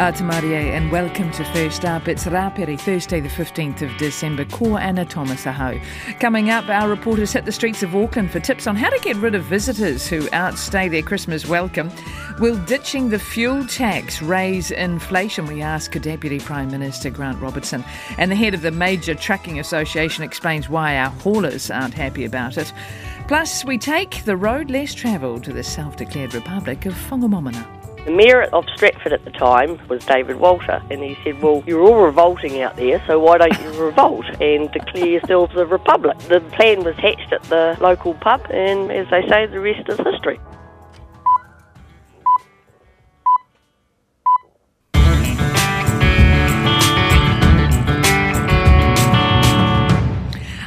Atamarie and welcome to First Up. It's Rapiri, Thursday the 15th of December. Ko Anna Thomas aho. Coming up, our reporters hit the streets of Auckland for tips on how to get rid of visitors who outstay their Christmas welcome. Will ditching the fuel tax raise inflation? We ask Deputy Prime Minister Grant Robertson. And the head of the Major Trucking Association explains why our haulers aren't happy about it. Plus, we take the road less travelled to the self declared Republic of Whangamomona. The mayor of Stratford at the time was David Walter, and he said, Well, you're all revolting out there, so why don't you revolt and declare yourselves a republic? The plan was hatched at the local pub, and as they say, the rest is history.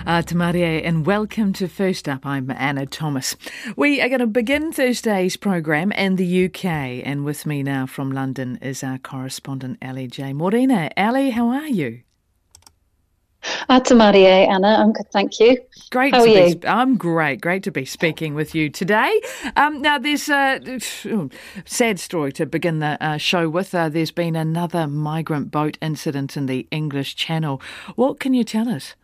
Uh, Tamarie, and welcome to First Up. I'm Anna Thomas. We are going to begin Thursday's program in the UK, and with me now from London is our correspondent, Ali J. Morena. Ali, how are you? Atamarie, Anna. I'm good, thank you. Great. How are you? Be, I'm great. Great to be speaking with you today. Um, now, there's a sad story to begin the uh, show with. Uh, there's been another migrant boat incident in the English Channel. What can you tell us?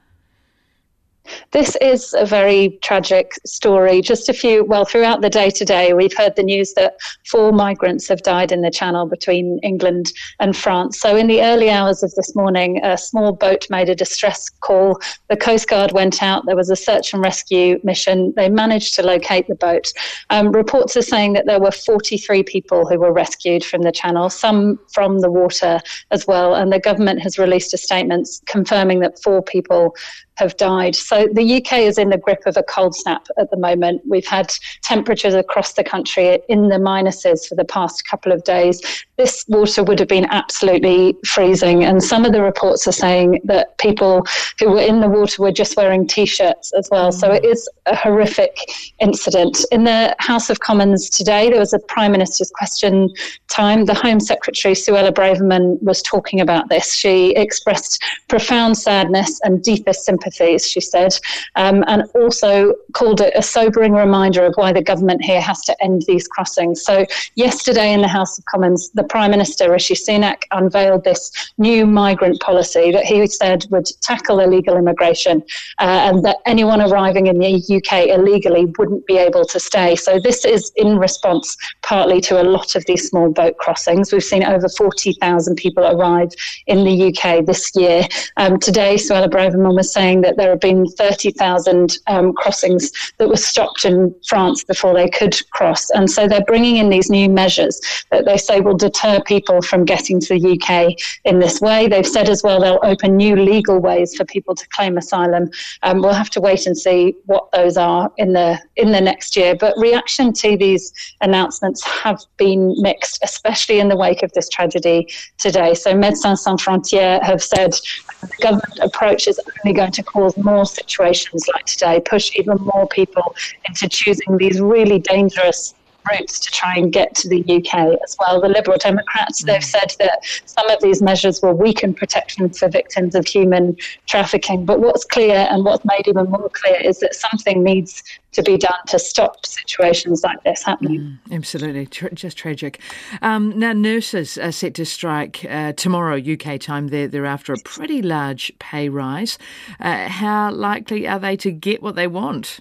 This is a very tragic story. Just a few, well, throughout the day today, we've heard the news that four migrants have died in the channel between England and France. So, in the early hours of this morning, a small boat made a distress call. The Coast Guard went out. There was a search and rescue mission. They managed to locate the boat. Um, reports are saying that there were 43 people who were rescued from the channel, some from the water as well. And the government has released a statement confirming that four people have died. So the UK is in the grip of a cold snap at the moment. We've had temperatures across the country in the minuses for the past couple of days. This water would have been absolutely freezing, and some of the reports are saying that people who were in the water were just wearing t-shirts as well. So it is a horrific incident. In the House of Commons today, there was a Prime Minister's question time. The Home Secretary Suella Braverman was talking about this. She expressed profound sadness and deepest sympathies, she said, um, and also called it a sobering reminder of why the government here has to end these crossings. So, yesterday in the House of Commons, the Prime Minister, Rishi Sunak, unveiled this new migrant policy that he said would tackle illegal immigration uh, and that anyone arriving in the UK illegally wouldn't be able to stay. So, this is in response partly to a lot of these small boat crossings. We've seen over 40,000 people arrive in the UK this year. Um, today, Suella Braverman was saying that there have been 30,000 um, crossings that were stopped in France before they could cross. And so they're bringing in these new measures that they say will deter people from getting to the UK in this way. They've said as well they'll open new legal ways for people to claim asylum. Um, we'll have to wait and see what those are in the in the next year. But reaction to these announcements have been mixed, especially in the wake of this tragedy today. So Médecins Sans Frontières have said the government approach is only going to cause more situations like today, push even more people into choosing these really dangerous routes to try and get to the UK as well. The Liberal Democrats, they've said that some of these measures will weaken protection for victims of human trafficking. But what's clear and what's made even more clear is that something needs to be done to stop situations like this happening. Mm, absolutely, Tra- just tragic. Um, now, nurses are set to strike uh, tomorrow, UK time. They're, they're after a pretty large pay rise. Uh, how likely are they to get what they want?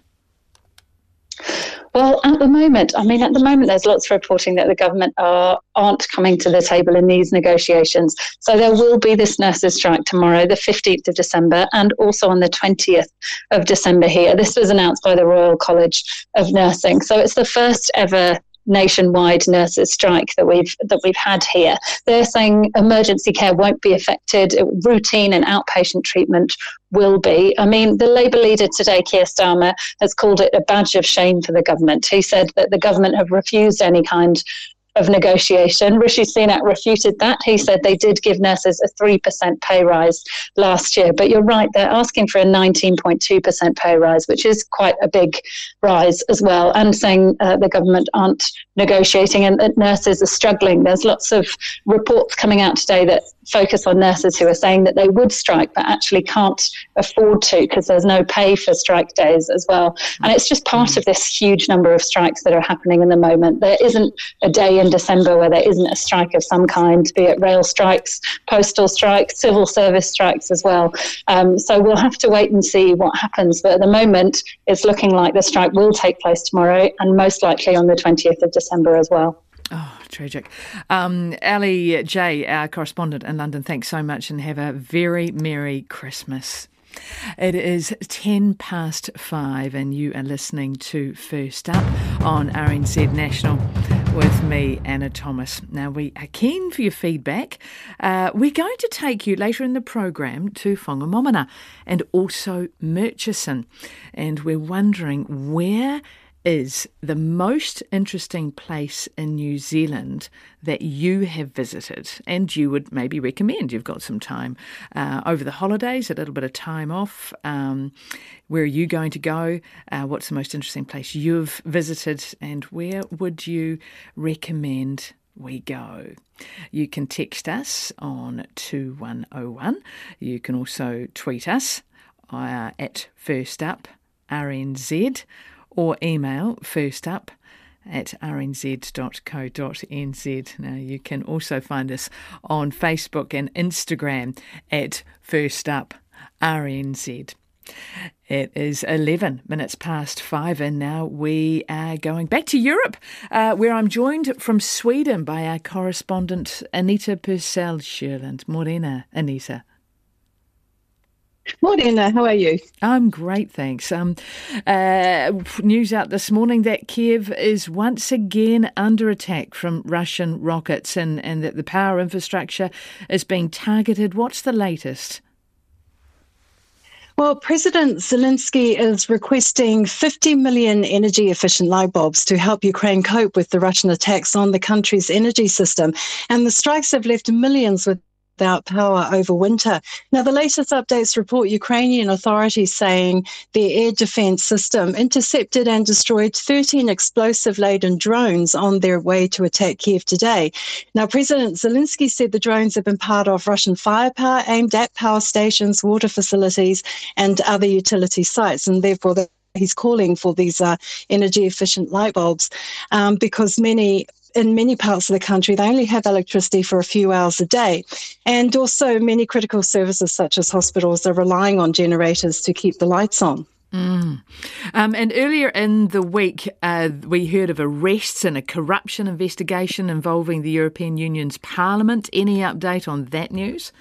Well, at the moment, I mean, at the moment, there's lots of reporting that the government are, aren't coming to the table in these negotiations. So there will be this nurses' strike tomorrow, the 15th of December, and also on the 20th of December here. This was announced by the Royal College of Nursing. So it's the first ever nationwide nurses strike that we've that we've had here. They're saying emergency care won't be affected, routine and outpatient treatment will be. I mean, the Labour leader today, Keir Starmer, has called it a badge of shame for the government. He said that the government have refused any kind of negotiation. Rishi Sunak refuted that. He said they did give nurses a 3% pay rise last year. But you're right, they're asking for a 19.2% pay rise, which is quite a big rise as well, and saying uh, the government aren't negotiating and that nurses are struggling. There's lots of reports coming out today that focus on nurses who are saying that they would strike but actually can't afford to because there's no pay for strike days as well. And it's just part of this huge number of strikes that are happening in the moment. There isn't a day in December where there isn't a strike of some kind, be it rail strikes, postal strikes, civil service strikes as well. Um, so we'll have to wait and see what happens. But at the moment, it's looking like the strike will take place tomorrow and most likely on the 20th of December as well. Oh, tragic. Um, Ali J, our correspondent in London, thanks so much and have a very Merry Christmas. It is 10 past five, and you are listening to First Up on RNZ National with me, Anna Thomas. Now, we are keen for your feedback. Uh, we're going to take you later in the program to Whangamomona and also Murchison, and we're wondering where is the most interesting place in New Zealand that you have visited and you would maybe recommend? You've got some time uh, over the holidays, a little bit of time off. Um, where are you going to go? Uh, what's the most interesting place you've visited? And where would you recommend we go. You can text us on 2101. You can also tweet us uh, at First Up RNZ or email first up at rnz.co.nz. Now, you can also find us on Facebook and Instagram at First Up RNZ. It is 11 minutes past five, and now we are going back to Europe, uh, where I'm joined from Sweden by our correspondent Anita Purcell Sherland. Morena, Anita. Morning, how are you? I'm great, thanks. Um, uh, news out this morning that Kiev is once again under attack from Russian rockets and, and that the power infrastructure is being targeted. What's the latest? Well, President Zelensky is requesting 50 million energy efficient light bulbs to help Ukraine cope with the Russian attacks on the country's energy system. And the strikes have left millions with without power over winter. Now, the latest updates report Ukrainian authorities saying their air defense system intercepted and destroyed 13 explosive laden drones on their way to attack Kiev today. Now, President Zelensky said the drones have been part of Russian firepower aimed at power stations, water facilities, and other utility sites, and therefore he's calling for these uh, energy efficient light bulbs um, because many in many parts of the country, they only have electricity for a few hours a day. And also, many critical services, such as hospitals, are relying on generators to keep the lights on. Mm. Um, and earlier in the week, uh, we heard of arrests and a corruption investigation involving the European Union's Parliament. Any update on that news?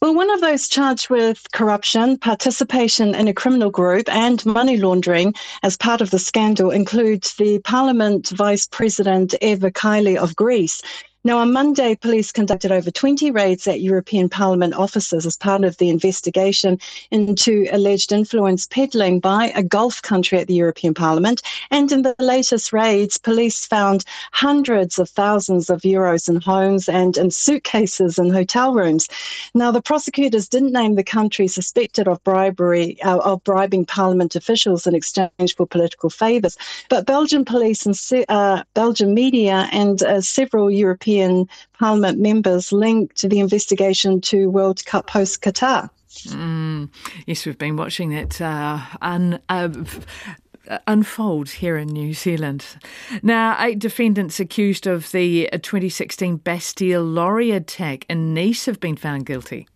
Well, one of those charged with corruption, participation in a criminal group, and money laundering as part of the scandal includes the Parliament Vice President Eva Kaili of Greece. Now, on Monday, police conducted over 20 raids at European Parliament offices as part of the investigation into alleged influence peddling by a Gulf country at the European Parliament. And in the latest raids, police found hundreds of thousands of euros in homes and in suitcases and hotel rooms. Now, the prosecutors didn't name the country suspected of bribery, uh, of bribing Parliament officials in exchange for political favours, but Belgian police and uh, Belgian media and uh, several European European Parliament members linked the investigation to World Cup host Qatar. Mm, yes, we've been watching that uh, un, uh, unfold here in New Zealand. Now, eight defendants accused of the 2016 Bastille lorry attack in Nice have been found guilty.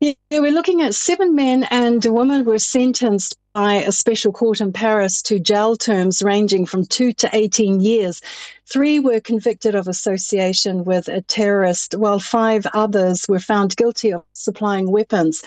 Yeah, we're looking at seven men and a woman were sentenced by a special court in Paris to jail terms ranging from two to 18 years. Three were convicted of association with a terrorist, while five others were found guilty of supplying weapons.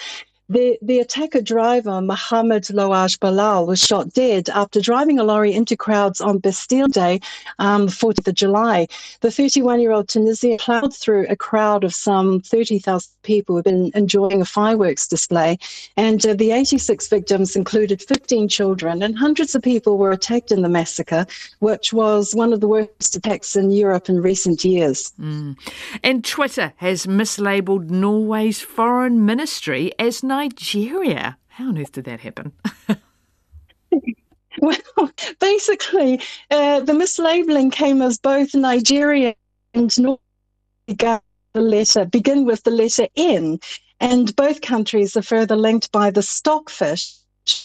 The, the attacker driver, Mohamed Lahouaiej-Bouhlel, was shot dead after driving a lorry into crowds on Bastille Day, um, 4th of July. The 31 year old Tunisian plowed through a crowd of some 30,000 people who had been enjoying a fireworks display. And uh, the 86 victims included 15 children, and hundreds of people were attacked in the massacre, which was one of the worst attacks in Europe in recent years. Mm. And Twitter has mislabeled Norway's foreign ministry as Nigeria. How on earth did that happen? well, basically, uh, the mislabeling came as both Nigeria and Norway the letter begin with the letter N, and both countries are further linked by the stockfish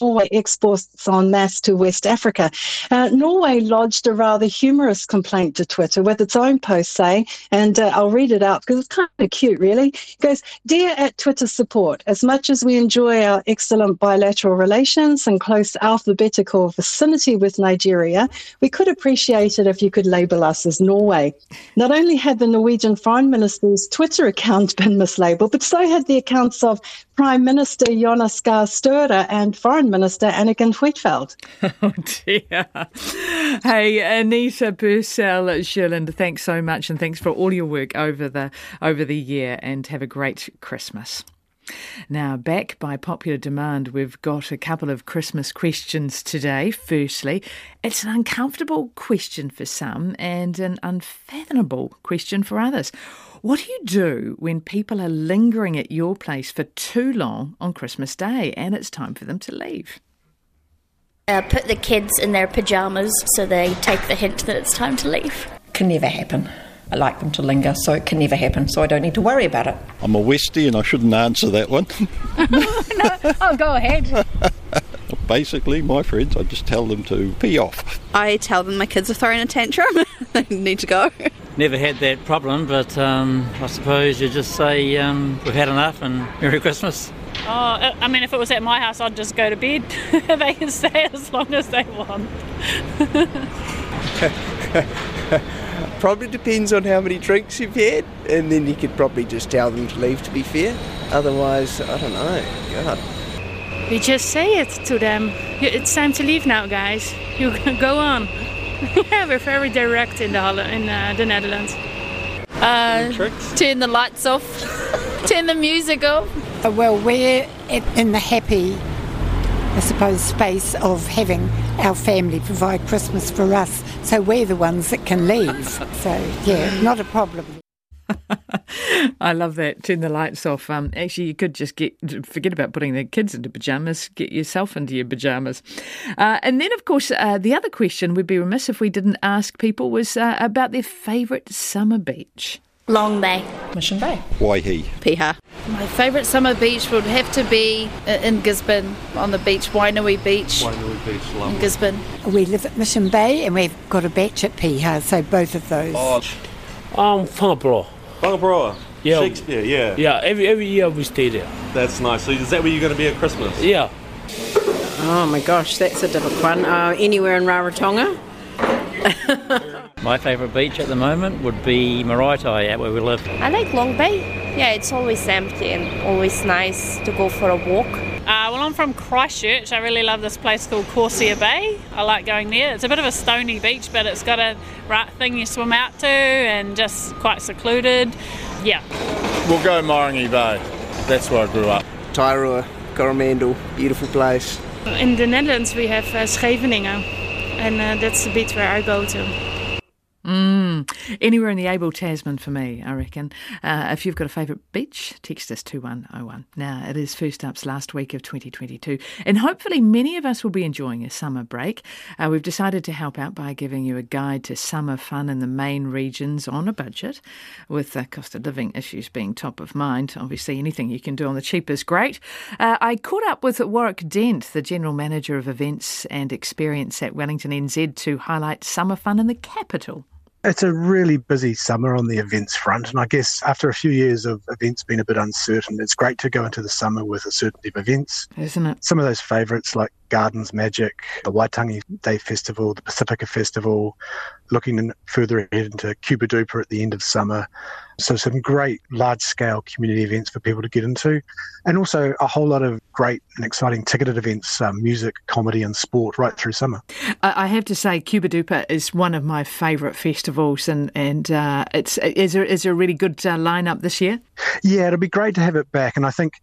Norway exports en masse to West Africa. Uh, Norway lodged a rather humorous complaint to Twitter with its own post saying, and uh, I'll read it out because it's kind of cute, really. It goes, Dear at Twitter support, as much as we enjoy our excellent bilateral relations and close alphabetical vicinity with Nigeria, we could appreciate it if you could label us as Norway. Not only had the Norwegian Foreign Minister's Twitter account been mislabeled, but so had the accounts of Prime Minister Jonas Gahr and Foreign Minister Anniken Huitfeldt. Oh dear. Hey, Anita Purcell Shilland, thanks so much and thanks for all your work over the over the year and have a great Christmas. Now, back by popular demand, we've got a couple of Christmas questions today. Firstly, it's an uncomfortable question for some and an unfathomable question for others. What do you do when people are lingering at your place for too long on Christmas Day and it's time for them to leave? Uh, put the kids in their pajamas so they take the hint that it's time to leave. Can never happen. I like them to linger, so it can never happen, so I don't need to worry about it. I'm a Westie and I shouldn't answer that one. no, oh, go ahead. Basically, my friends, I just tell them to pee off. I tell them my kids are throwing a tantrum, they need to go. Never had that problem, but um, I suppose you just say um, we've had enough and Merry Christmas. Oh, I mean, if it was at my house, I'd just go to bed. they can stay as long as they want. Probably depends on how many drinks you've had, and then you could probably just tell them to leave, to be fair. Otherwise, I don't know. God. We just say it to them. It's time to leave now, guys. You go on. yeah, we're very direct in the in uh, the Netherlands. Uh, turn the lights off. turn the music off. Uh, well, we're in the happy, I suppose, space of having our family provide Christmas for us, so we're the ones that can leave. So, yeah, not a problem. I love that. Turn the lights off. Um, actually, you could just get forget about putting the kids into pajamas. Get yourself into your pajamas. Uh, and then, of course, uh, the other question we'd be remiss if we didn't ask people was uh, about their favourite summer beach. Long Bay. Mission Bay. Waihi. Piha. My favourite summer beach would have to be uh, in Gisborne on the beach, Wainui Beach. Wainui Beach, lovely. In Gisborne. We live at Mission Bay and we've got a beach at Piha, so both of those. Oh, um, Whangaparaoa. Whangaparaoa? Yeah. Shakespear, yeah. Yeah, every, every year we stay there. That's nice. So is that where you're going to be at Christmas? Yeah. Oh my gosh, that's a difficult one. Uh, anywhere in Rarotonga. My favourite beach at the moment would be Maraetai, out where we live. I like Long Bay. Yeah, it's always empty and always nice to go for a walk. Uh, well, I'm from Christchurch. I really love this place called Corsair Bay. I like going there. It's a bit of a stony beach, but it's got a right thing you swim out to and just quite secluded. Yeah. We'll go Morangi Bay. That's where I grew up. Tairua, Coromandel, beautiful place. In the Netherlands, we have uh, Scheveningen, and uh, that's the beach where I go to. Mm. Anywhere in the Abel Tasman for me, I reckon. Uh, if you've got a favourite beach, text us 2101. Now, it is First Up's last week of 2022, and hopefully many of us will be enjoying a summer break. Uh, we've decided to help out by giving you a guide to summer fun in the main regions on a budget, with the cost of living issues being top of mind. Obviously, anything you can do on the cheap is great. Uh, I caught up with Warwick Dent, the General Manager of Events and Experience at Wellington NZ, to highlight summer fun in the capital. It's a really busy summer on the events front. And I guess after a few years of events being a bit uncertain, it's great to go into the summer with a certainty of events. Isn't it? Some of those favourites like Gardens Magic, the Waitangi Day Festival, the Pasifika Festival, looking further ahead into CubaDupa at the end of summer. So, some great large scale community events for people to get into, and also a whole lot of great and exciting ticketed events, um, music, comedy, and sport right through summer. I have to say, CubaDupa is one of my favourite festivals, and and uh, it's is there is there a really good uh, lineup this year? Yeah, it'll be great to have it back, and I think,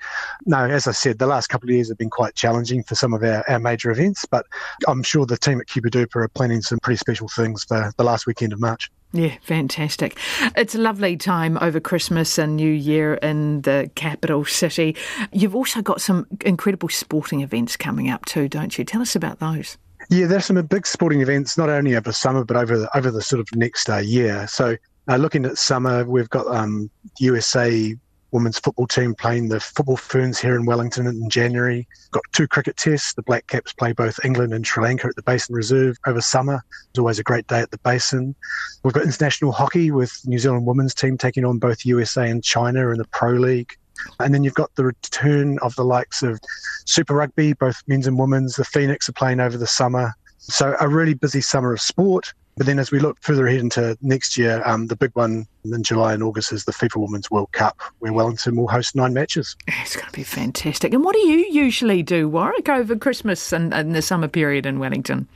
no, as I said, the last couple of years have been quite challenging for some of our, our major events, but I'm sure the team at CubaDupa are planning some pretty special things for the last weekend of March. Yeah, fantastic. It's a lovely time over Christmas and New Year in the capital city. You've also got some incredible sporting events coming up too, don't you? Tell us about those. Yeah, there's some big sporting events, not only over summer, but over the, over the sort of next uh, year. So, uh, looking at summer, we've got um, USA women's football team playing the football ferns here in Wellington in January. Got two cricket tests. The Black Caps play both England and Sri Lanka at the Basin Reserve over summer. It's always a great day at the Basin. We've got international hockey with New Zealand women's team taking on both USA and China in the Pro League. And then you've got the return of the likes of Super Rugby, both men's and women's. The Phoenix are playing over the summer. So a really busy summer of sport. But then as we look further ahead into next year, um, the big one in July and August is the FIFA Women's World Cup, where Wellington will host nine matches. It's going to be fantastic. And what do you usually do, Warwick, over Christmas and, and the summer period in Wellington?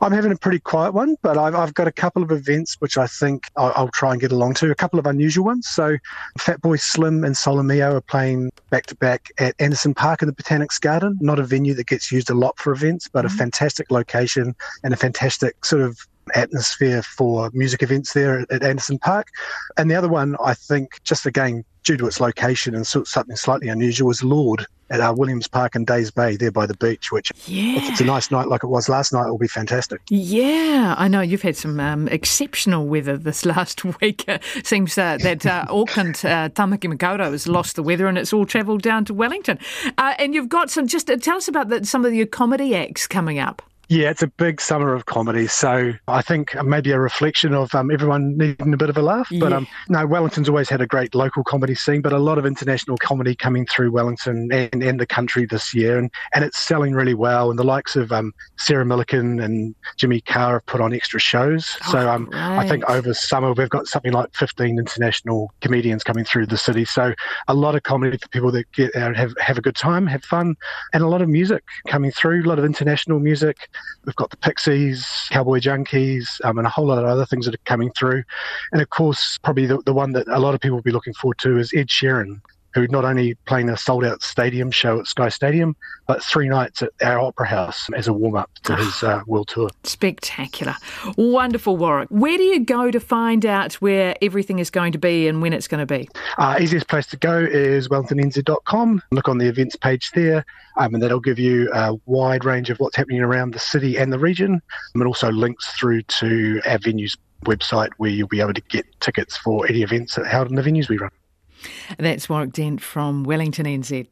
I'm having a pretty quiet one, but I've, I've got a couple of events which I think I'll, I'll, try and get along to. A couple of unusual ones. So, Fatboy Slim and Sol3 Mio are playing back to back at Anderson Park in the Botanics Garden. Not a venue that gets used a lot for events, but mm-hmm. a fantastic location and a fantastic sort of atmosphere for music events there at Anderson Park. And the other one, I think, just again, due to its location and something slightly unusual, is Lorde at uh, Williams Park in Days Bay, there by the beach, which, yeah. if it's a nice night like it was last night, it will be fantastic. Yeah, I know you've had some um, exceptional weather this last week. Uh, seems uh, that uh, Auckland, uh, Tamaki Makaurau has lost the weather and it's all travelled down to Wellington. Uh, and you've got some, just uh, tell us about the, some of your comedy acts coming up. Yeah, it's a big summer of comedy. So I think maybe a reflection of um, everyone needing a bit of a laugh. But um, no, Wellington's always had a great local comedy scene, but a lot of international comedy coming through Wellington and, and the country this year. And, and it's selling really well. And the likes of um, Sarah Millican and Jimmy Carr have put on extra shows. Oh, so um, I think over summer we've got something like 15 international comedians coming through the city. So a lot of comedy for people that get out, have, have a good time, have fun, and a lot of music coming through, a lot of international music. We've got the Pixies, Cowboy Junkies, um, and a whole lot of other things that are coming through. And of course, probably the, the one that a lot of people will be looking forward to is Ed Sheeran who not only playing a sold out stadium show at Sky Stadium, but three nights at our Opera House as a warm up to his uh, world tour. Spectacular. Wonderful, Warwick. Where do you go to find out where everything is going to be and when it's going to be? Uh, easiest place to go is wellingtonnz.com. Look on the events page there, um, and that'll give you a wide range of what's happening around the city and the region, and also links through to our venues website where you'll be able to get tickets for any events held in the venues we run. That's Warwick Dent from Wellington NZ.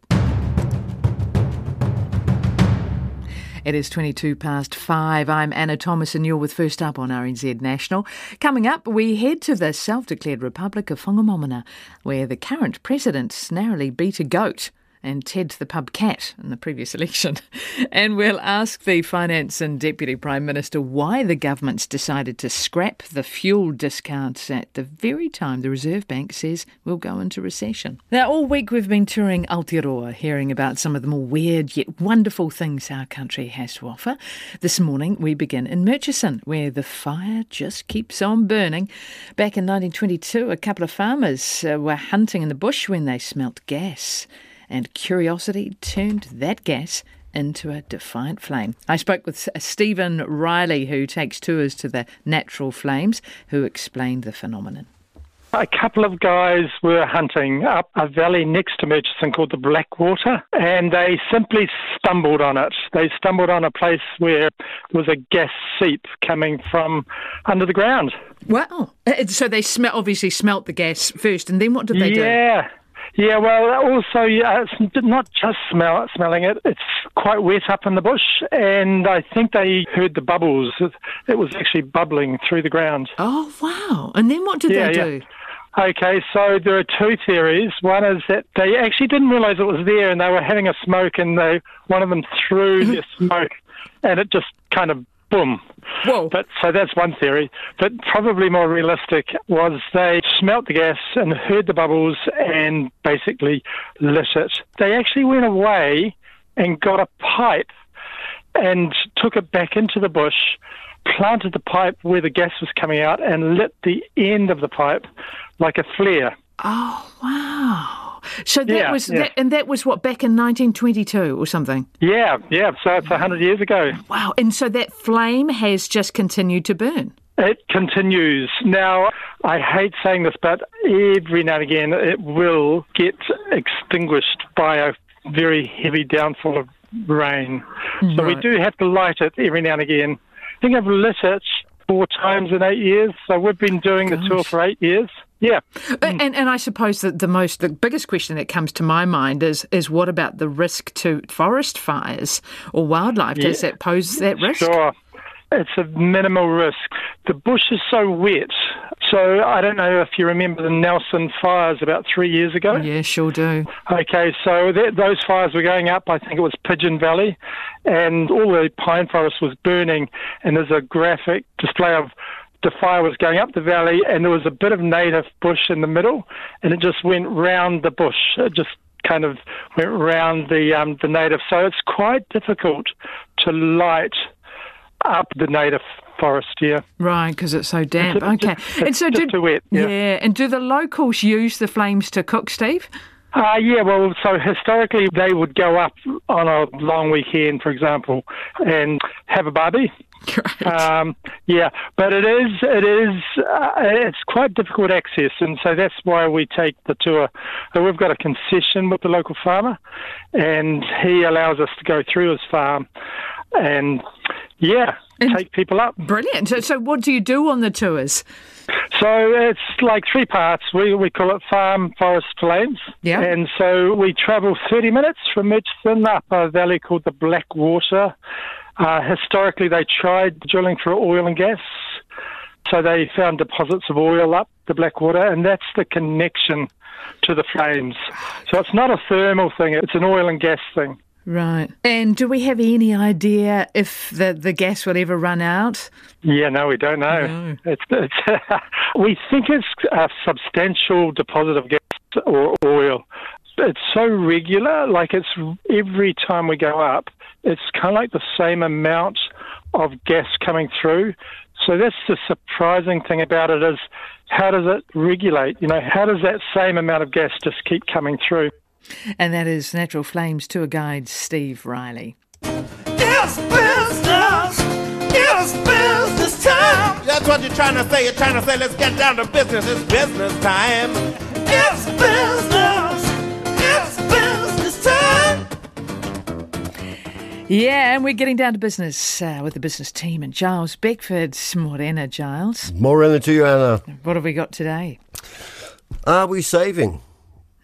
It is 22 past five. I'm Anna Thomas and you're with First Up on RNZ National. Coming up, we head to the self declared Republic of Whangamomona, where the current president narrowly beat a goat and Ted the pub cat in the previous election. And we'll ask the Finance and Deputy Prime Minister why the government's decided to scrap the fuel discounts at the very time the Reserve Bank says we'll go into recession. Now, all week we've been touring Aotearoa, hearing about some of the more weird yet wonderful things our country has to offer. This morning we begin in Murchison, where the fire just keeps on burning. Back in 1922, a couple of farmers uh, were hunting in the bush when they smelt gas and curiosity turned that gas into a defiant flame. I spoke with Stephen Riley, who takes tours to the natural flames, who explained the phenomenon. A couple of guys were hunting up a valley next to Murchison called the Blackwater, and they simply stumbled on it. They stumbled on a place where there was a gas seep coming from under the ground. Wow! Uh, so they smell obviously smelt the gas first, and then what did they yeah. do? Yeah. Yeah, well, also, yeah, it's not just smell, smelling it, it's quite wet up in the bush, and I think they heard the bubbles. It was actually bubbling through the ground. Oh, wow. And then what did yeah, they do? Yeah. Okay, so there are two theories. One is that they actually didn't realise it was there, and they were having a smoke, and they one of them threw the smoke, and it just kind of boom. Whoa. But so that's one theory. But probably more realistic was they smelt the gas and heard the bubbles and basically lit it. They actually went away and got a pipe and took it back into the bush, planted the pipe where the gas was coming out, and lit the end of the pipe like a flare. Oh wow! So that yeah, was, yeah. That, and that was what back in 1922 or something. Yeah, yeah. So it's hundred years ago. Wow! And so that flame has just continued to burn. It continues. Now, I hate saying this, but every now and again it will get extinguished by a very heavy downfall of rain. Right. So we do have to light it every now and again. I think I've lit it four times in eight years. So we've been doing Gosh. the tour for eight years. Yeah. Mm. And, and I suppose that the most, the biggest question that comes to my mind is, is what about the risk to forest fires or wildlife? Does Yeah. that pose that risk? Sure. It's a minimal risk. The bush is so wet. So I don't know if you remember the Nelson fires about three years ago. Yeah, sure do. Okay, so th- those fires were going up. I think it was Pigeon Valley, and all the pine forest was burning. And there's a graphic display of the fire was going up the valley, and there was a bit of native bush in the middle, and it just went round the bush. It just kind of went round the um, the native. So it's quite difficult to light up the native forest here. Right, because it's so damp. It's- okay. it's and so do, too wet, yeah. and do the locals use the flames to cook, Steve? Uh, yeah, well, so historically they would go up on a long weekend, for example, and have a barbie. Um, yeah, but it is it is uh, it's quite difficult access, and so that's why we take the tour. So we've got a concession with the local farmer, and he allows us to go through his farm, and yeah, take people up. Brilliant. So, so what do you do on the tours? So it's like three parts. We we call it farm forest plains. Yeah. And so we travel 30 minutes from Murchison up a valley called the Blackwater. Uh, historically, they tried drilling for oil and gas. So they found deposits of oil up the Blackwater, and that's the connection to the flames. So it's not a thermal thing; it's an oil and gas thing. Right. And do we have any idea if the, the gas will ever run out? Yeah, no, we don't know. It's, it's we think it's a substantial deposit of gas or oil. It's so regular, like it's every time we go up, it's kind of like the same amount of gas coming through. So that's the surprising thing about it is how does it regulate? You know, how does that same amount of gas just keep coming through? And that is Natural Flames tour guide Steve Riley. It's business. It's business time. That's what you're trying to say. You're trying to say, let's get down to business. It's business time. It's business. Yeah, and we're getting down to business uh, with the business team and Giles Beckford. Morena, Giles. Morena to you, Anna. What have we got today? Are we saving?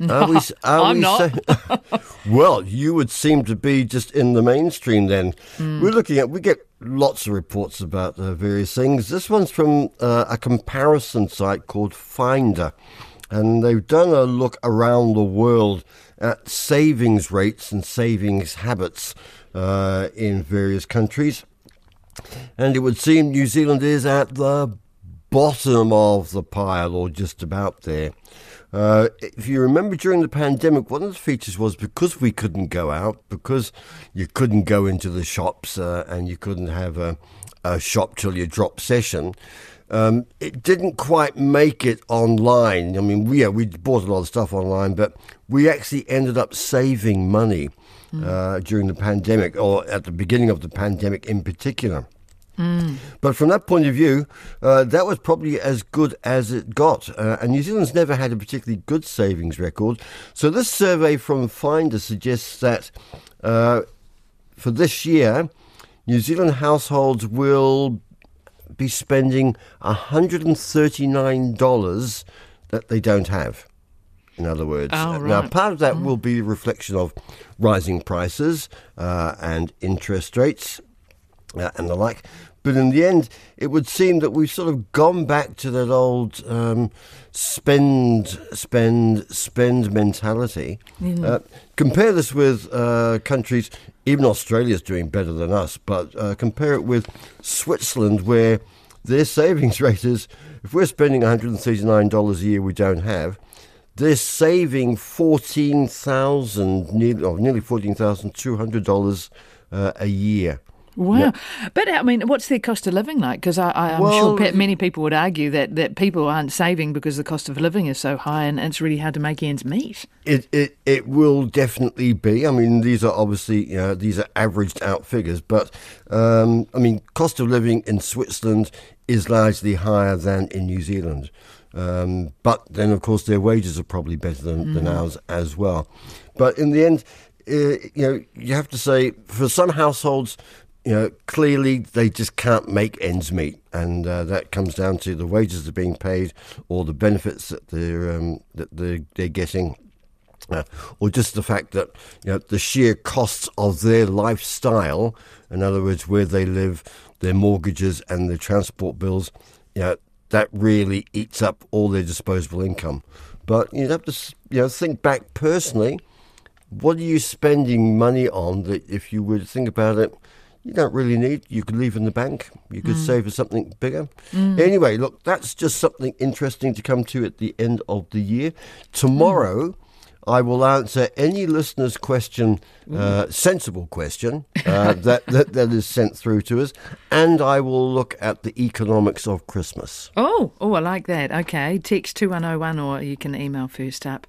Are we, are I'm we not. sa- well, you would seem to be just in the mainstream then. Hmm. We're looking at, we get lots of reports about uh, various things. This one's from uh, a comparison site called Finder. And they've done a look around the world at savings rates and savings habits uh, in various countries. And it would seem New Zealand is at the bottom of the pile or just about there. Uh, if you remember during the pandemic, one of the features was because we couldn't go out, because you couldn't go into the shops uh, and you couldn't have a, a shop till you drop session. Um, it didn't quite make it online. I mean, yeah, we bought a lot of stuff online, but we actually ended up saving money uh, during the pandemic, or at the beginning of the pandemic in particular. But from that point of view, uh, that was probably as good as it got. Uh, and New Zealand's never had a particularly good savings record. So this survey from Finder suggests that uh, for this year, New Zealand households will be spending $139 that they don't have. In other words, Oh, now part of that will be a reflection of rising prices uh, and interest rates uh, and the like. But in the end, it would seem that we've sort of gone back to that old um, spend, spend, spend mentality. Mm. Uh, compare this with uh, countries, even Australia's doing better than us, but uh, compare it with Switzerland, where their savings rate is if we're spending $139 a year we don't have, they're saving fourteen thousand, nearly, oh, nearly fourteen thousand two hundred dollars uh, a year. Wow. Yeah. But I mean, what's their cost of living like? Because I, I, I'm Well- sure many people would argue that, that people aren't saving because the cost of living is so high and it's really hard to make ends meet. It, it it will definitely be. I mean, these are obviously you know these are averaged out figures, but um, I mean, cost of living in Switzerland is largely higher than in New Zealand. Um, but then, of course, their wages are probably better than, than Mhm. ours as well. But in the end, uh, you know, you have to say for some households, you know, clearly they just can't make ends meet, and uh, that comes down to the wages they're being paid or the benefits that they're um, that they're, they're getting. Uh, or just the fact that you know the sheer costs of their lifestyle, in other words, where they live, their mortgages and their transport bills, you know, that really eats up all their disposable income. But you'd have to you know think back personally. What are you spending money on that, if you were to think about it, you don't really need? You could leave in the bank. You could Mm. save for something bigger. Mm. Anyway, look, that's just something interesting to come to at the end of the year. Tomorrow. I will answer any listener's question, uh, sensible question uh, that, that that is sent through to us, and I will look at the economics of Christmas. Oh, oh, I like that. Okay, text 2101 or you can email first up.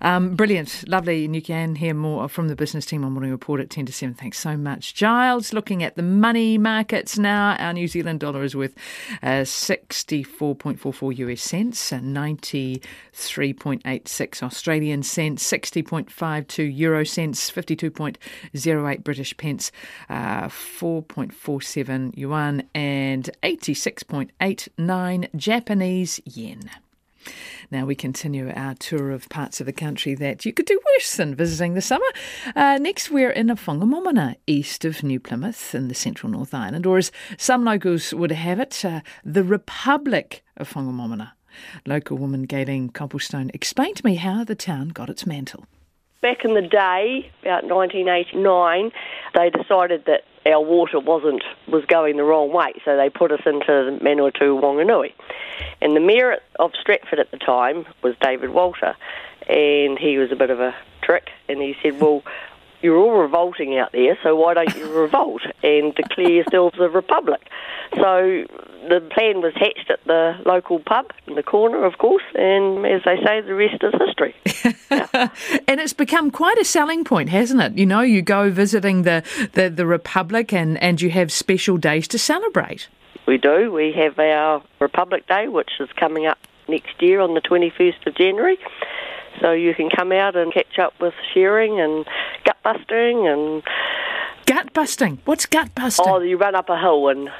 Um, brilliant, lovely. And you can hear more from the business team on Morning Report at 10 to 7. Thanks so much. Giles, looking at the money markets now. Our New Zealand dollar is worth uh, 64.44 US cents, uh, 93.86 Australian cents, 60.52 euro cents, 52.08 British pence, uh, 4.47 yuan, and 86.89 Japanese yen. Now we continue our tour of parts of the country that you could do worse than visiting this summer. Uh, next, we're in a Whangamomona, east of New Plymouth in the central North Island, or as some locals would have it, uh, the Republic of Whangamomona. Local woman Gayleen Copplestone explained to me how the town got its mantle. Back in the day, about 1989, they decided that our water wasn't was going the wrong way, so they put us into Manawatu Wanganui. And the mayor of Stratford at the time was David Walter, and he was a bit of a trick, and he said, "Well." You're all revolting out there, so why don't you revolt and declare yourselves a republic? So the plan was hatched at the local pub in the corner, of course, and as they say, the rest is history. And it's become quite a selling point, hasn't it? You know, you go visiting the, the, the Republic and, and you have special days to celebrate. We do. We have our Republic Day, which is coming up next year on the 21st of January. So you can come out and catch up with shearing and gut busting and. Gut busting? What's gut busting? Oh, you run up a hill and.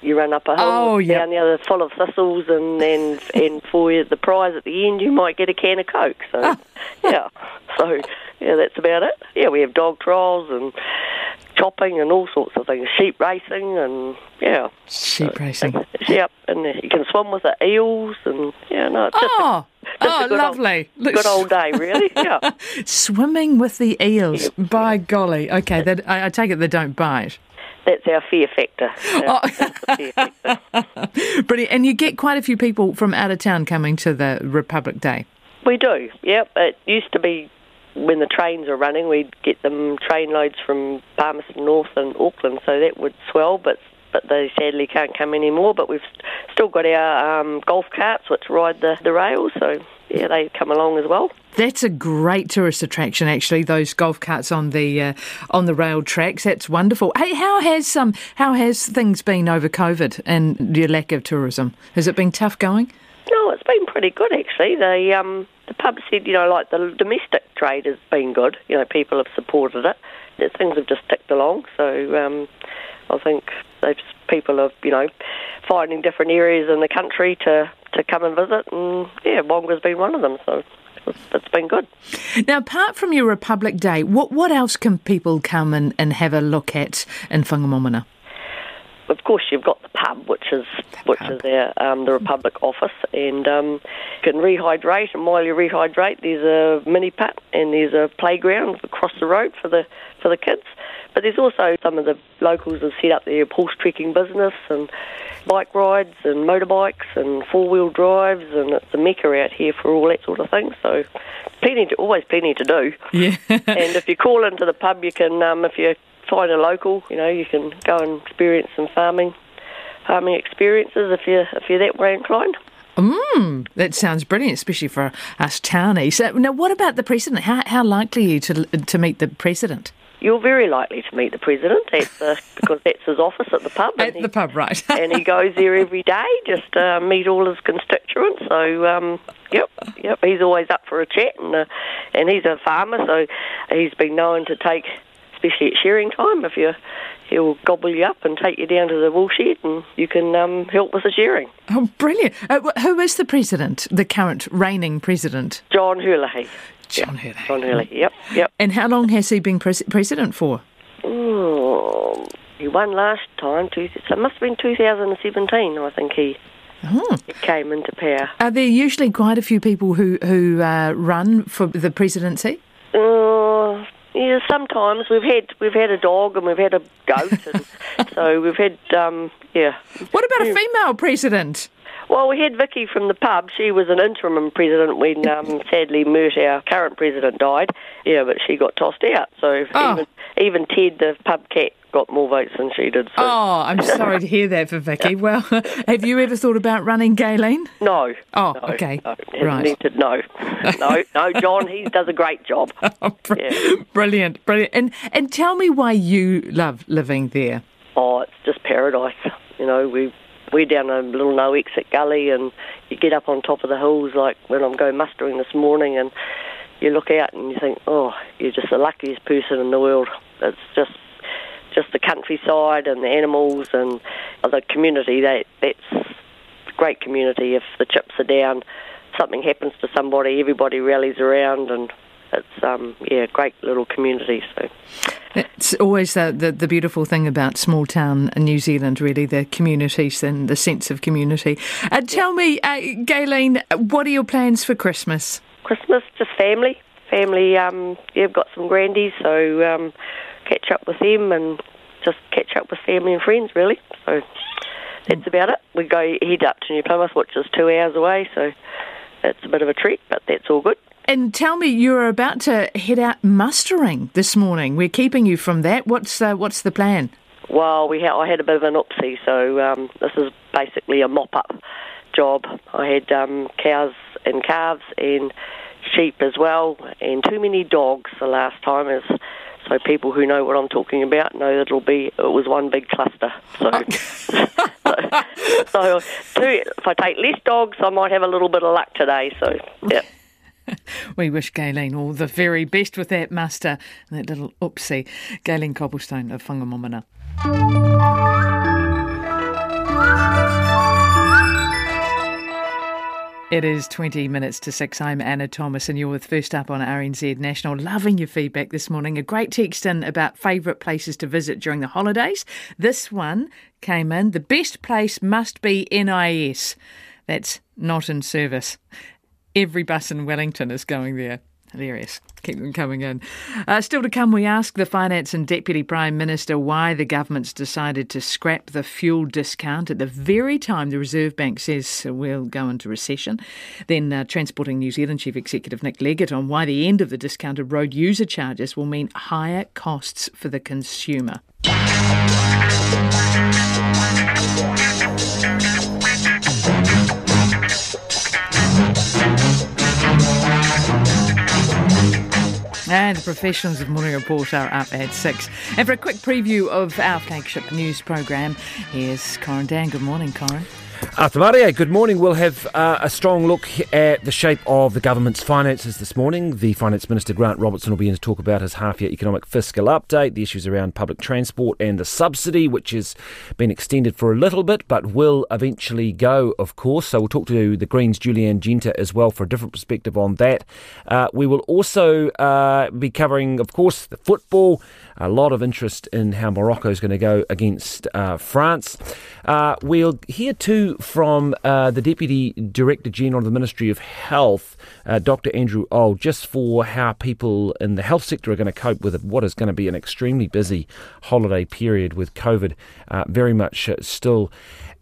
You run up a hill Oh, yep. down there full of thistles, and then and for the prize at the end, you might get a can of Coke. So, Ah. yeah, so yeah, that's about it. Yeah, we have dog trials and chopping and all sorts of things, sheep racing, and yeah, Sheep racing. Yep, and you can swim with the eels, and yeah, no, it's Oh, just oh, lovely. Old, good old day, really. Yeah, Swimming with the eels. By golly. Okay, that, I, I take it they don't bite. that's our fear factor. Oh. Fear factor. Brilliant. And you get quite a few people from out of town coming to the Republic Day. We do. Yep, it used to be when the trains were running, we'd get them train loads from Palmerston North and Auckland, so that would swell, but but they sadly can't come anymore. But we've still got our um, golf carts which ride the, the rails, so yeah, they come along as well. That's a great tourist attraction, actually. Those golf carts on the uh, on the rail tracks. That's wonderful. Hey, how has um how has things been over COVID and your lack of tourism? Has it been tough going? No, it's been pretty good actually. The um, the pub said, you know, like the domestic trade has been good. You know, people have supported it. Things have just ticked along. So um, I think people are, you know, finding different areas in the country to to come and visit, and yeah, Wonga's been one of them. So it's, it's been good. Now, apart from your Republic Day, what what else can people come and, and have a look at in Whangamomona? of course, you've got the pub, which is which is our, um, the Republic office, and um, you can rehydrate. And while you rehydrate, there's a mini put and there's a playground across the road for the for the kids. But there's also some of the locals have set up their horse trekking business and bike rides and motorbikes and four wheel drives, and it's a mecca out here for all that sort of thing. So, plenty to always plenty to do. Yeah. and if you call into the pub, you can um, if you find a local, you know, you can go and experience some farming farming experiences if you if you're that way inclined. Mm, that sounds brilliant, especially for us townies. Uh, now, what about the president? How, how likely are you to to meet the president? You're very likely to meet the president at the, because that's his office at the pub. At the pub, right? and he goes there every day just to meet all his constituents. So, um, yep, yep, he's always up for a chat, and uh, and he's a farmer, so he's been known to take, especially at shearing time, if you he'll gobble you up and take you down to the woolshed, and you can um, help with the shearing. Oh, brilliant. Uh, who is the president, the current reigning president? John Hurley. John Hurley. John Hurley. Yep, yep. And how long has he been pres- president for? Oh, he won last time. Two, so it must have been 2017. I think he, Oh. he came into power. Are there usually quite a few people who, who uh, run for the presidency? Uh, yeah, sometimes we've had we've had a dog and we've had a goat, and so we've had um, yeah. What about a female president? Well, we had Vicky from the pub. She was an interim president when um, sadly Mert, our current president, died. Yeah, but she got tossed out. So Oh. even even Ted, the pub cat, got more votes than she did. So. Oh, I'm sorry to hear that for Vicky. Well, have you ever thought about running, Gayleen? No. Oh, no, okay. No, Right. no. no, no, John, he does a great job. yeah. Brilliant, brilliant. And and tell me why you love living there. Oh, it's just paradise. You know, we we're down a little no exit gully, and you get up on top of the hills. Like when I'm going mustering this morning, and you look out and you think, oh, you're just the luckiest person in the world. It's just just the countryside and the animals and the community. That that's great community. If the chips are down, something happens to somebody, everybody rallies around, and it's um yeah, great little community. So. It's always the, the, the beautiful thing about small town New Zealand, really, the communities and the sense of community. Uh, tell me, uh, Gayleen, what are your plans for Christmas? Christmas, just family. Family, um, yeah, I've got some grandies, so um, catch up with them and just catch up with family and friends, really. So that's about it. We go head up to New Plymouth, which is two hours away, so that's a bit of a trek, but that's all good. And tell me, you're about to head out mustering this morning. We're keeping you from that. What's uh, what's the plan? Well, we ha- I had a bit of an oopsie, so um, this is basically a mop-up job. I had um, cows and calves and sheep as well, and too many dogs the last time. Is so people who know what I'm talking about know that it'll be it was one big cluster. So, so, so two, if I take less dogs, I might have a little bit of luck today. So yeah. We wish Gayleen all the very best with that muster and that little oopsie. Gayleen Cobblestone of Whangamomona. It is 20 minutes to 6. I'm Anna Thomas, and you're with First Up on RNZ National. Loving your feedback this morning. A great text in about favourite places to visit during the holidays. This one came in The best place must be NIS. That's not in service. Every bus in Wellington is going there. Hilarious. Keep them coming in. Uh, still to come, we ask the Finance and Deputy Prime Minister why the government's decided to scrap the fuel discount at the very time the Reserve Bank says we'll go into recession. Then, uh, Transporting New Zealand Chief Executive Nick Leggett on why the end of the discounted road user charges will mean higher costs for the consumer. And the professionals of Morning Report are up at six. And for a quick preview of our flagship news program, here's Corin Dann. Good morning, Corin. Ata mārie, good morning. We'll have uh, a strong look at the shape of the government's finances this morning. The Finance Minister, Grant Robertson, will be in to talk about his half year economic fiscal update, the issues around public transport and the subsidy, which has been extended for a little bit but will eventually go, of course. So we'll talk to the Greens' Julie Anne Genter as well for a different perspective on that. Uh, we will also uh, be covering, of course, the football. A lot of interest in how Morocco is going to go against uh, France. Uh, we'll hear from uh, the Deputy Director General of the Ministry of Health, uh, Dr. Andrew Old, just for how people in the health sector are going to cope with what is going to be an extremely busy holiday period with COVID uh, very much uh, still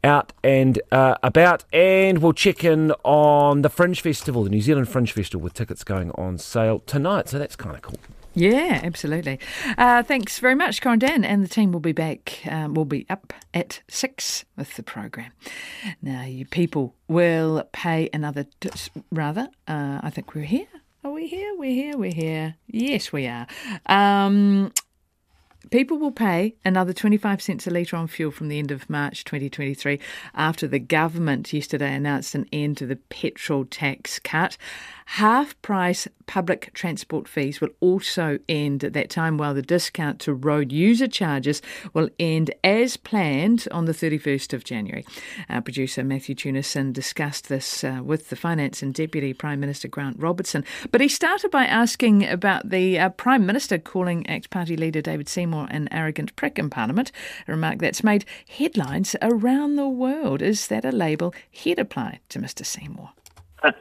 out and uh, about. And we'll check in on the Fringe Festival, the New Zealand Fringe Festival, with tickets going on sale tonight. So that's kind of cool. Yeah, absolutely. Uh, thanks very much, Corin Dann, and the team will be back. Um, will be up at six with the program. Now, you people will pay another. T- rather, uh, I think we're here. Are we here? We're here. We're here. Yes, we are. Um, People will pay another 25 cents a litre on fuel from the end of March 2023 after the government yesterday announced an end to the petrol tax cut. Half price public transport fees will also end at that time, while the discount to road user charges will end as planned on the 31st of January. Our producer Matthew Tunison discussed this uh, with the Finance and Deputy Prime Minister Grant Robertson, but he started by asking about the uh, Prime Minister calling ACT Party leader David Seymour an arrogant prick in Parliament, a remark that's made headlines around the world. Is that a label he'd apply to Mr Seymour?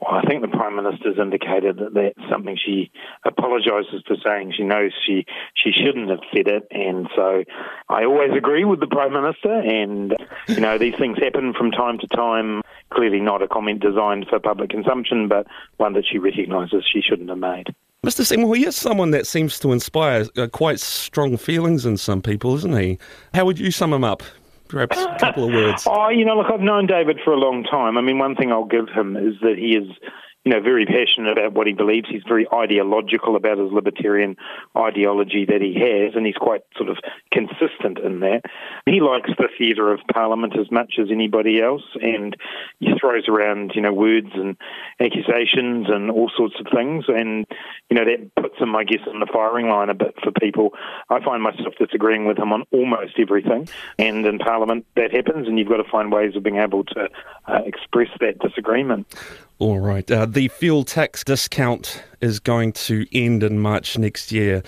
Well, I think the Prime Minister's indicated that that's something she apologises for saying. She knows she, she shouldn't have said it. And so I always agree with the Prime Minister. And, you know, these things happen from time to time. Clearly not a comment designed for public consumption, but one that she recognises she shouldn't have made. Mr. Seymour, he is someone that seems to inspire uh, quite strong feelings in some people, isn't he? How would you sum him up? Perhaps a couple of words. Oh, you know, look, I've known David for a long time. I mean, one thing I'll give him is that he is you know, very passionate about what he believes. He's very ideological about his libertarian ideology that he has, and he's quite sort of consistent in that. He likes the theatre of Parliament as much as anybody else, and he throws around, you know, words and accusations and all sorts of things, and you know that puts him, I guess, in the firing line a bit for people. I find myself disagreeing with him on almost everything, and in Parliament that happens, and you've got to find ways of being able to uh, express that disagreement. All right. Uh, the fuel tax discount is going to end in March next year.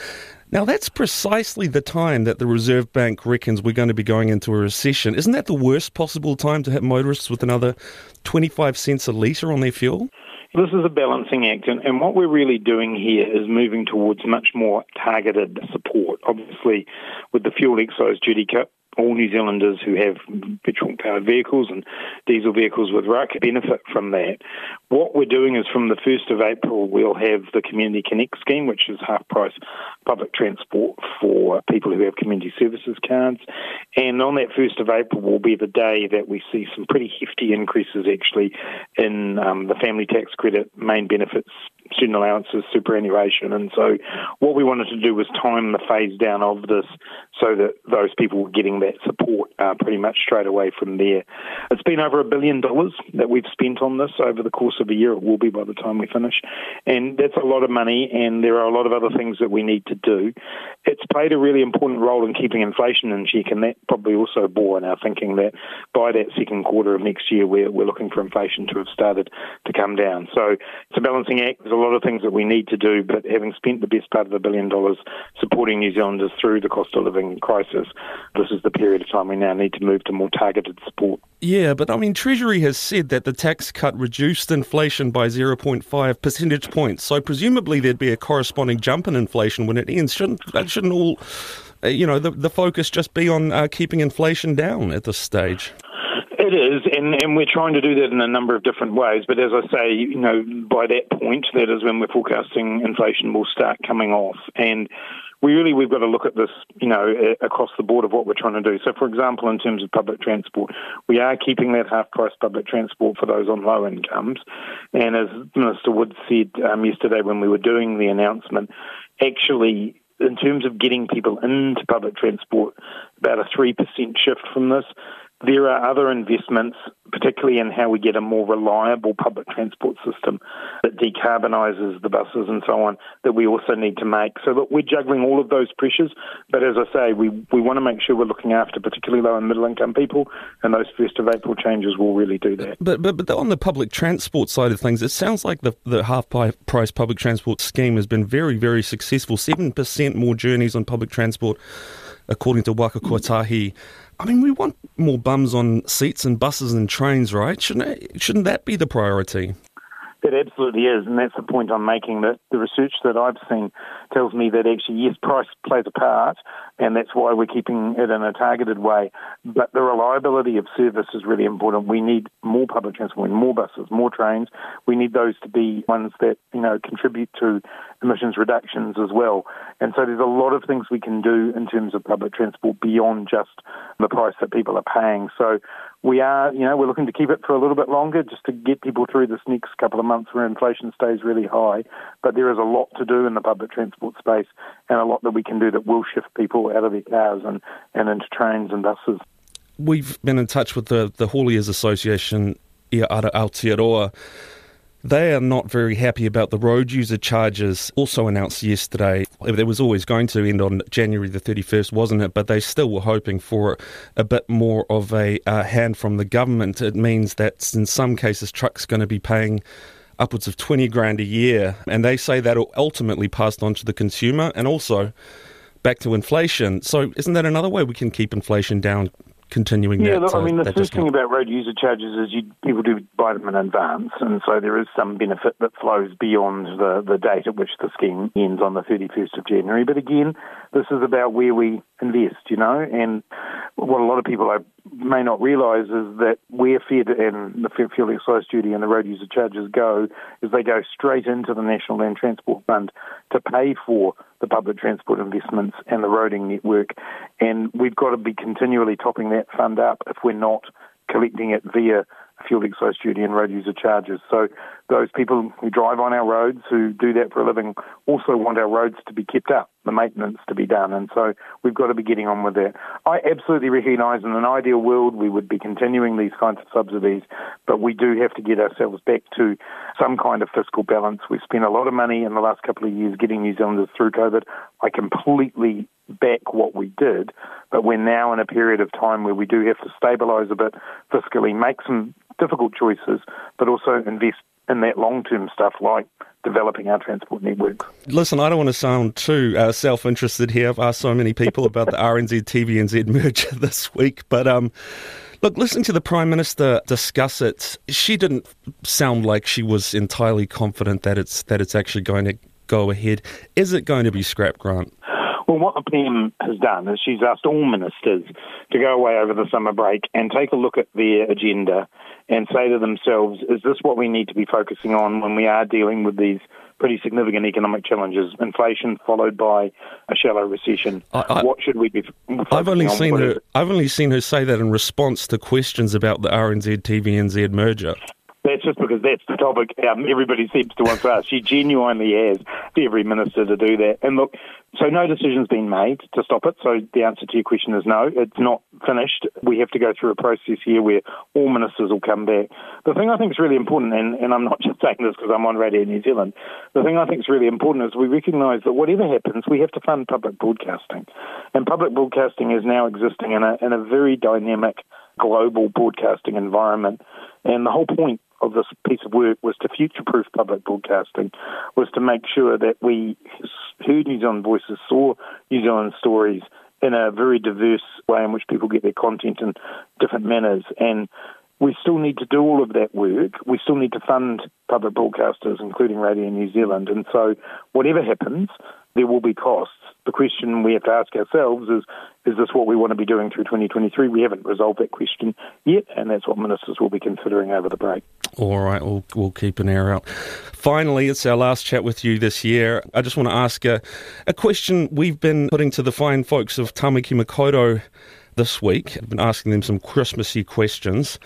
Now, that's precisely the time that the Reserve Bank reckons we're going to be going into a recession. Isn't that the worst possible time to hit motorists with another 25 cents a litre on their fuel? This is a balancing act, and, and what we're really doing here is moving towards much more targeted support. Obviously, with the fuel excise duty cut, all New Zealanders who have petrol powered vehicles and diesel vehicles with RUC benefit from that. What we're doing is from the 1st of April, we'll have the Community Connect scheme, which is half price public transport for people who have community services cards. And on that 1st of April will be the day that we see some pretty hefty increases actually in um, the family tax credit, main benefits, student allowances, superannuation. And so what we wanted to do was time the phase down of this so that those people were getting that support uh, pretty much straight away from there. It's been over a billion dollars that we've spent on this over the course of a year. It will be by the time we finish. And that's a lot of money, and there are a lot of other things that we need to do. It's played a really important role in keeping inflation in check, and that probably also bore in our thinking that by that second quarter of next year, we're, we're looking for inflation to have started to come down. So it's a balancing act. There's a lot of things that we need to do, but having spent the best part of a billion dollars supporting New Zealanders through the cost of living crisis, this is the period of time we now need to move to more targeted support. Yeah, but I mean, Treasury has said that the tax cut reduced inflation by 0.5 percentage points. So presumably there'd be a corresponding jump in inflation when it ends. Shouldn't that shouldn't all, uh, you know, the the focus just be on uh, keeping inflation down at this stage? It is, and, and we're trying to do that in a number of different ways. But as I say, you know, by that point, that is when we're forecasting inflation will start coming off. And we really we've got to look at this, you know, across the board of what we're trying to do. So, for example, in terms of public transport, we are keeping that half price public transport for those on low incomes. And as Minister Wood said um, yesterday when we were doing the announcement, actually in terms of getting people into public transport, about a 3% shift from this. There are other investments, particularly in how we get a more reliable public transport system that decarbonises the buses and so on, that we also need to make. So that we're juggling all of those pressures. But as I say, we, we want to make sure we're looking after particularly low and middle income people, and those 1st of April changes will really do that. But, but, but on the public transport side of things, it sounds like the, the half price public transport scheme has been very, very successful. 7% more journeys on public transport, according to Waka Kotahi. I mean, we want more bums on seats and buses and trains, right? Shouldn't shouldn't that be the priority? It absolutely is, and that's the point I'm making. That the research that I've seen tells me that actually, yes, price plays a part, and that's why we're keeping it in a targeted way. But the reliability of service is really important. We need more public transport, more buses, more trains. We need those to be ones that you know contribute to emissions reductions as well. And so there's a lot of things we can do in terms of public transport beyond just the price that people are paying. So we are, you know, we're looking to keep it for a little bit longer just to get people through this next couple of months where inflation stays really high. But there is a lot to do in the public transport space and a lot that we can do that will shift people out of their cars and, and into trains and buses. We've been in touch with the, the Hauliers Association, Ia Ara Aotearoa. They are not very happy about the road user charges, also announced yesterday. It was always going to end on January the 31st, wasn't it? But they still were hoping for a bit more of a uh, hand from the government. It means that in some cases, trucks going to be paying upwards of 20 grand a year. And they say that'll ultimately passed on to the consumer and also back to inflation. So, isn't that another way we can keep inflation down? Continuing yeah, that, look, I uh, mean, the that first thing about road user charges is you, people do buy them in advance, and so there is some benefit that flows beyond the, the date at which the scheme ends on the 31st of January. But again, this is about where we invest, you know, and what a lot of people may not realise is that where Fed and the fuel excise duty and the road user charges go is they go straight into the National Land Transport Fund to pay for the public transport investments and the roading network. And we've got to be continually topping that fund up if we're not collecting it via fuel excise duty and road user charges. So those people who drive on our roads, who do that for a living, also want our roads to be kept up, the maintenance to be done. And so we've got to be getting on with that. I absolutely recognise in an ideal world we would be continuing these kinds of subsidies, but we do have to get ourselves back to some kind of fiscal balance. We've spent a lot of money in the last couple of years getting New Zealanders through COVID. I completely back what we did, but we're now in a period of time where we do have to stabilise a bit fiscally, make some difficult choices, but also invest in that long term stuff like developing our transport networks. Listen, I don't want to sound too uh, self interested here. I've asked so many people about the RNZ TVNZ merger this week, but um, look, listening to the Prime Minister discuss it, she didn't sound like she was entirely confident that it's that it's actually going to go ahead. Is it going to be scrap, Grant? Well, what the PM has done is she's asked all ministers to go away over the summer break and take a look at their agenda and say to themselves, is this what we need to be focusing on when we are dealing with these pretty significant economic challenges? Inflation followed by a shallow recession. I, I, what should we be focusing I've only on? seen What her. I've only seen her say that in response to questions about the RNZ TVNZ merger. That's just because that's the topic um, everybody seems to want to ask. She genuinely has every minister to do that. And look, so no decision's been made to stop it. So the answer to your question is no. It's not finished. We have to go through a process here where all ministers will come back. The thing I think is really important, and, and I'm not just saying this because I'm on Radio New Zealand, the thing I think is really important is we recognise that whatever happens, we have to fund public broadcasting. And public broadcasting is now existing in a, in a very dynamic global broadcasting environment. And the whole point of this piece of work was to future-proof public broadcasting, was to make sure that we heard New Zealand voices, saw New Zealand stories in a very diverse way in which people get their content in different manners. And we still need to do all of that work. We still need to fund public broadcasters, including Radio New Zealand. And so, whatever happens, there will be costs. The question we have to ask ourselves is is this what we want to be doing through 2023? We haven't resolved that question yet, and that's what ministers will be considering over the break. All right, we'll, we'll keep an ear out. Finally, it's our last chat with you this year. I just want to ask a, a question we've been putting to the fine folks of Tamaki Makaurau this week. I've been asking them some Christmassy questions.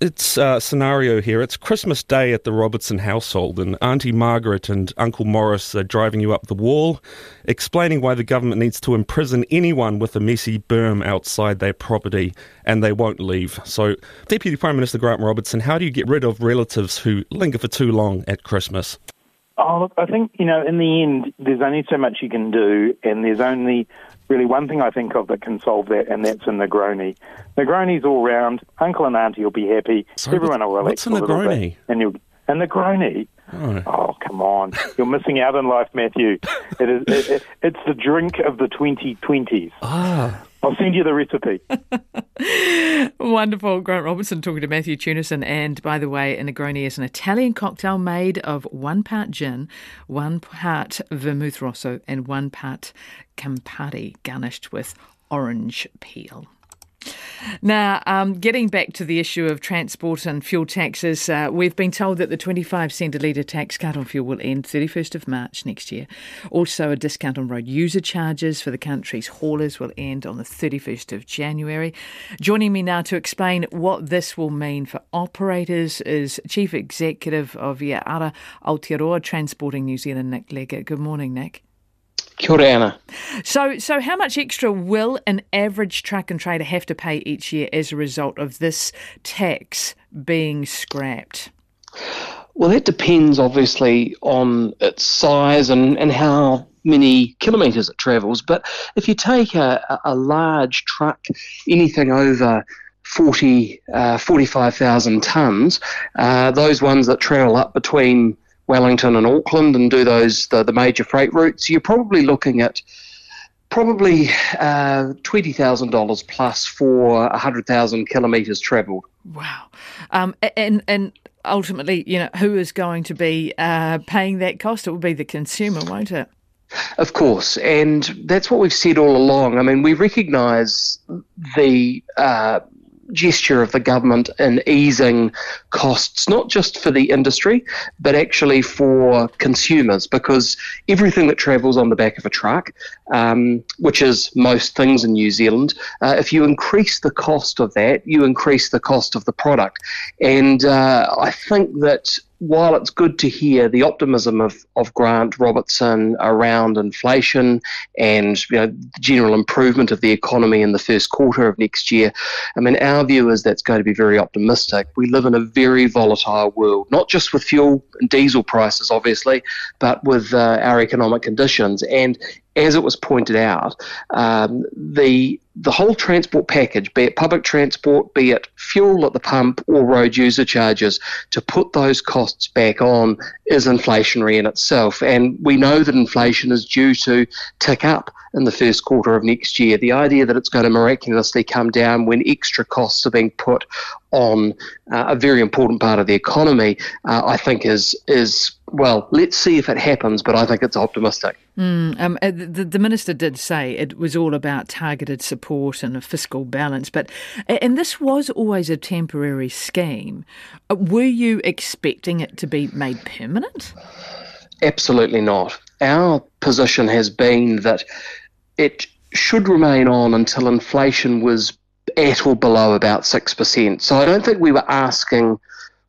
It's a scenario here. It's Christmas Day at the Robertson household, and Auntie Margaret and Uncle Morris are driving you up the wall, explaining why the government needs to imprison anyone with a messy berm outside their property, and they won't leave. So, Deputy Prime Minister Grant Robertson, how do you get rid of relatives who linger for too long at Christmas? Oh, look, I think, you know, in the end, there's only so much you can do, and there's only really one thing I think of that can solve that, and that's a Negroni. Negroni's all round. Uncle and Auntie will be happy. Sorry, Everyone will what's relax a a Negroni? bit. And, you'll, a Negroni? Oh. Oh, come on. You're missing out in life, Matthew. It is, it, it, it's the drink of the 2020s. Ah. I'll send you the recipe. Wonderful. Grant Robertson talking to Matthew Tunison. And by the way, a Negroni is an Italian cocktail made of one part gin, one part vermouth rosso, and one part Campari, garnished with orange peel. Now, um, getting back to the issue of transport and fuel taxes, uh, we've been told that the 25 cent a litre tax cut on fuel will end 31st of March next year. Also, a discount on road user charges for the country's haulers will end on the 31st of January. Joining me now to explain what this will mean for operators is Chief Executive of Ia Ara Aotearoa Transporting New Zealand, Nick Leggett. Good morning, Nick. Kia ora, Anna. So, so how much extra will an average truck and trader have to pay each year as a result of this tax being scrapped? Well, that depends obviously on its size and, and how many kilometres it travels. But if you take a, a large truck, anything over 40, uh, 45,000 tonnes, uh, those ones that travel up between Wellington and Auckland and do those the, the major freight routes, you're probably looking at probably uh, $20,000 plus for 100,000 kilometres travelled. Wow. Um, and, and ultimately, you know, who is going to be uh, paying that cost? It will be the consumer, won't it? Of course, and that's what we've said all along. I mean, we recognise the uh, gesture of the government in easing costs, not just for the industry, but actually for consumers, because everything that travels on the back of a truck, um, which is most things in New Zealand, uh, if you increase the cost of that, you increase the cost of the product. And uh, I think that while it's good to hear the optimism of, of Grant Robertson around inflation and you know, the general improvement of the economy in the first quarter of next year, I mean, our view is that's going to be very optimistic. We live in a very volatile world, not just with fuel and diesel prices, obviously, but with uh, our economic conditions. And as it was pointed out, um, the the whole transport package, be it public transport, be it fuel at the pump or road user charges, to put those costs back on is inflationary in itself. And we know that inflation is due to tick up in the first quarter of next year. The idea that it's going to miraculously come down when extra costs are being put on uh, a very important part of the economy, uh, I think is is well. Let's see if it happens, but I think it's optimistic. Mm, um, uh, the, the, minister did say it was all about targeted support and a fiscal balance, but and this was always a temporary scheme. Uh, were you expecting it to be made permanent? Absolutely not. Our position has been that it should remain on until inflation was at or below about 6%. So I don't think we were asking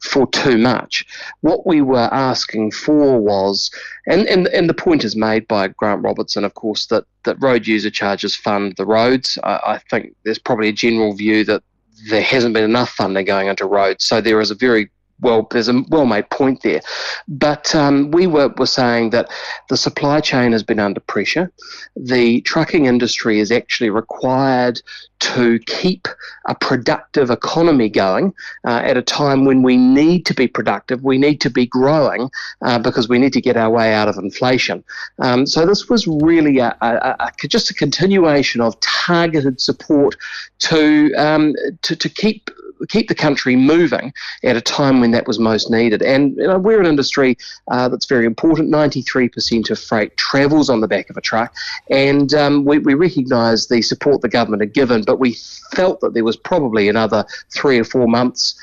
for too much. What we were asking for was, and, and, and the point is made by Grant Robertson, of course, that, that road user charges fund the roads. I, I think there's probably a general view that there hasn't been enough funding going into roads. So there is a very well, there's a well made point there. But um, we were, were saying that the supply chain has been under pressure. The trucking industry is actually required to keep a productive economy going uh, at a time when we need to be productive, we need to be growing uh, because we need to get our way out of inflation. Um, so this was really a, a, a, just a continuation of targeted support to, um, to, to keep keep the country moving at a time when that was most needed. And you know, we're an industry uh, that's very important. 93% of freight travels on the back of a truck, and um, we, we recognise the support the government had given, but we felt that there was probably another three or four months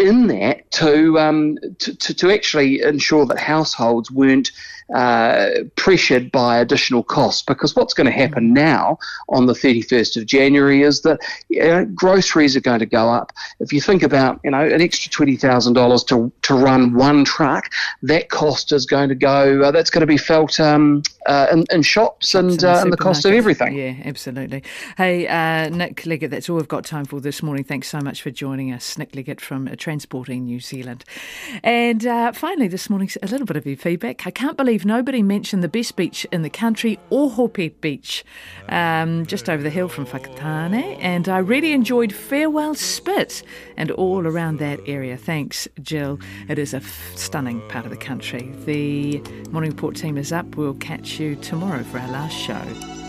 in that to, um, to, to, to, actually ensure that households weren't uh, pressured by additional costs. Because what's going to happen now on the 31st of January is that you know, groceries are going to go up. If you think about you know an extra twenty thousand dollars to to run one truck, that cost is going to go. Uh, that's going to be felt um, uh, in, in, shops, shops and, uh, and the cost of everything. Yeah, absolutely. Hey, uh, Nick Leggett, that's all we've got time for this morning. Thanks so much for joining us, Nick Leggett from Transporting New Zealand. And uh, finally, this morning, a little bit of your feedback. I can't believe nobody mentioned the best beach in the country, Ohope Beach, um, just over the hill from Whakatane. And I really enjoyed Farewell Spit and all around that area. Thanks, Jill. It is a f- stunning part of the country. The Morning Report team is up. We'll catch you tomorrow for our last show.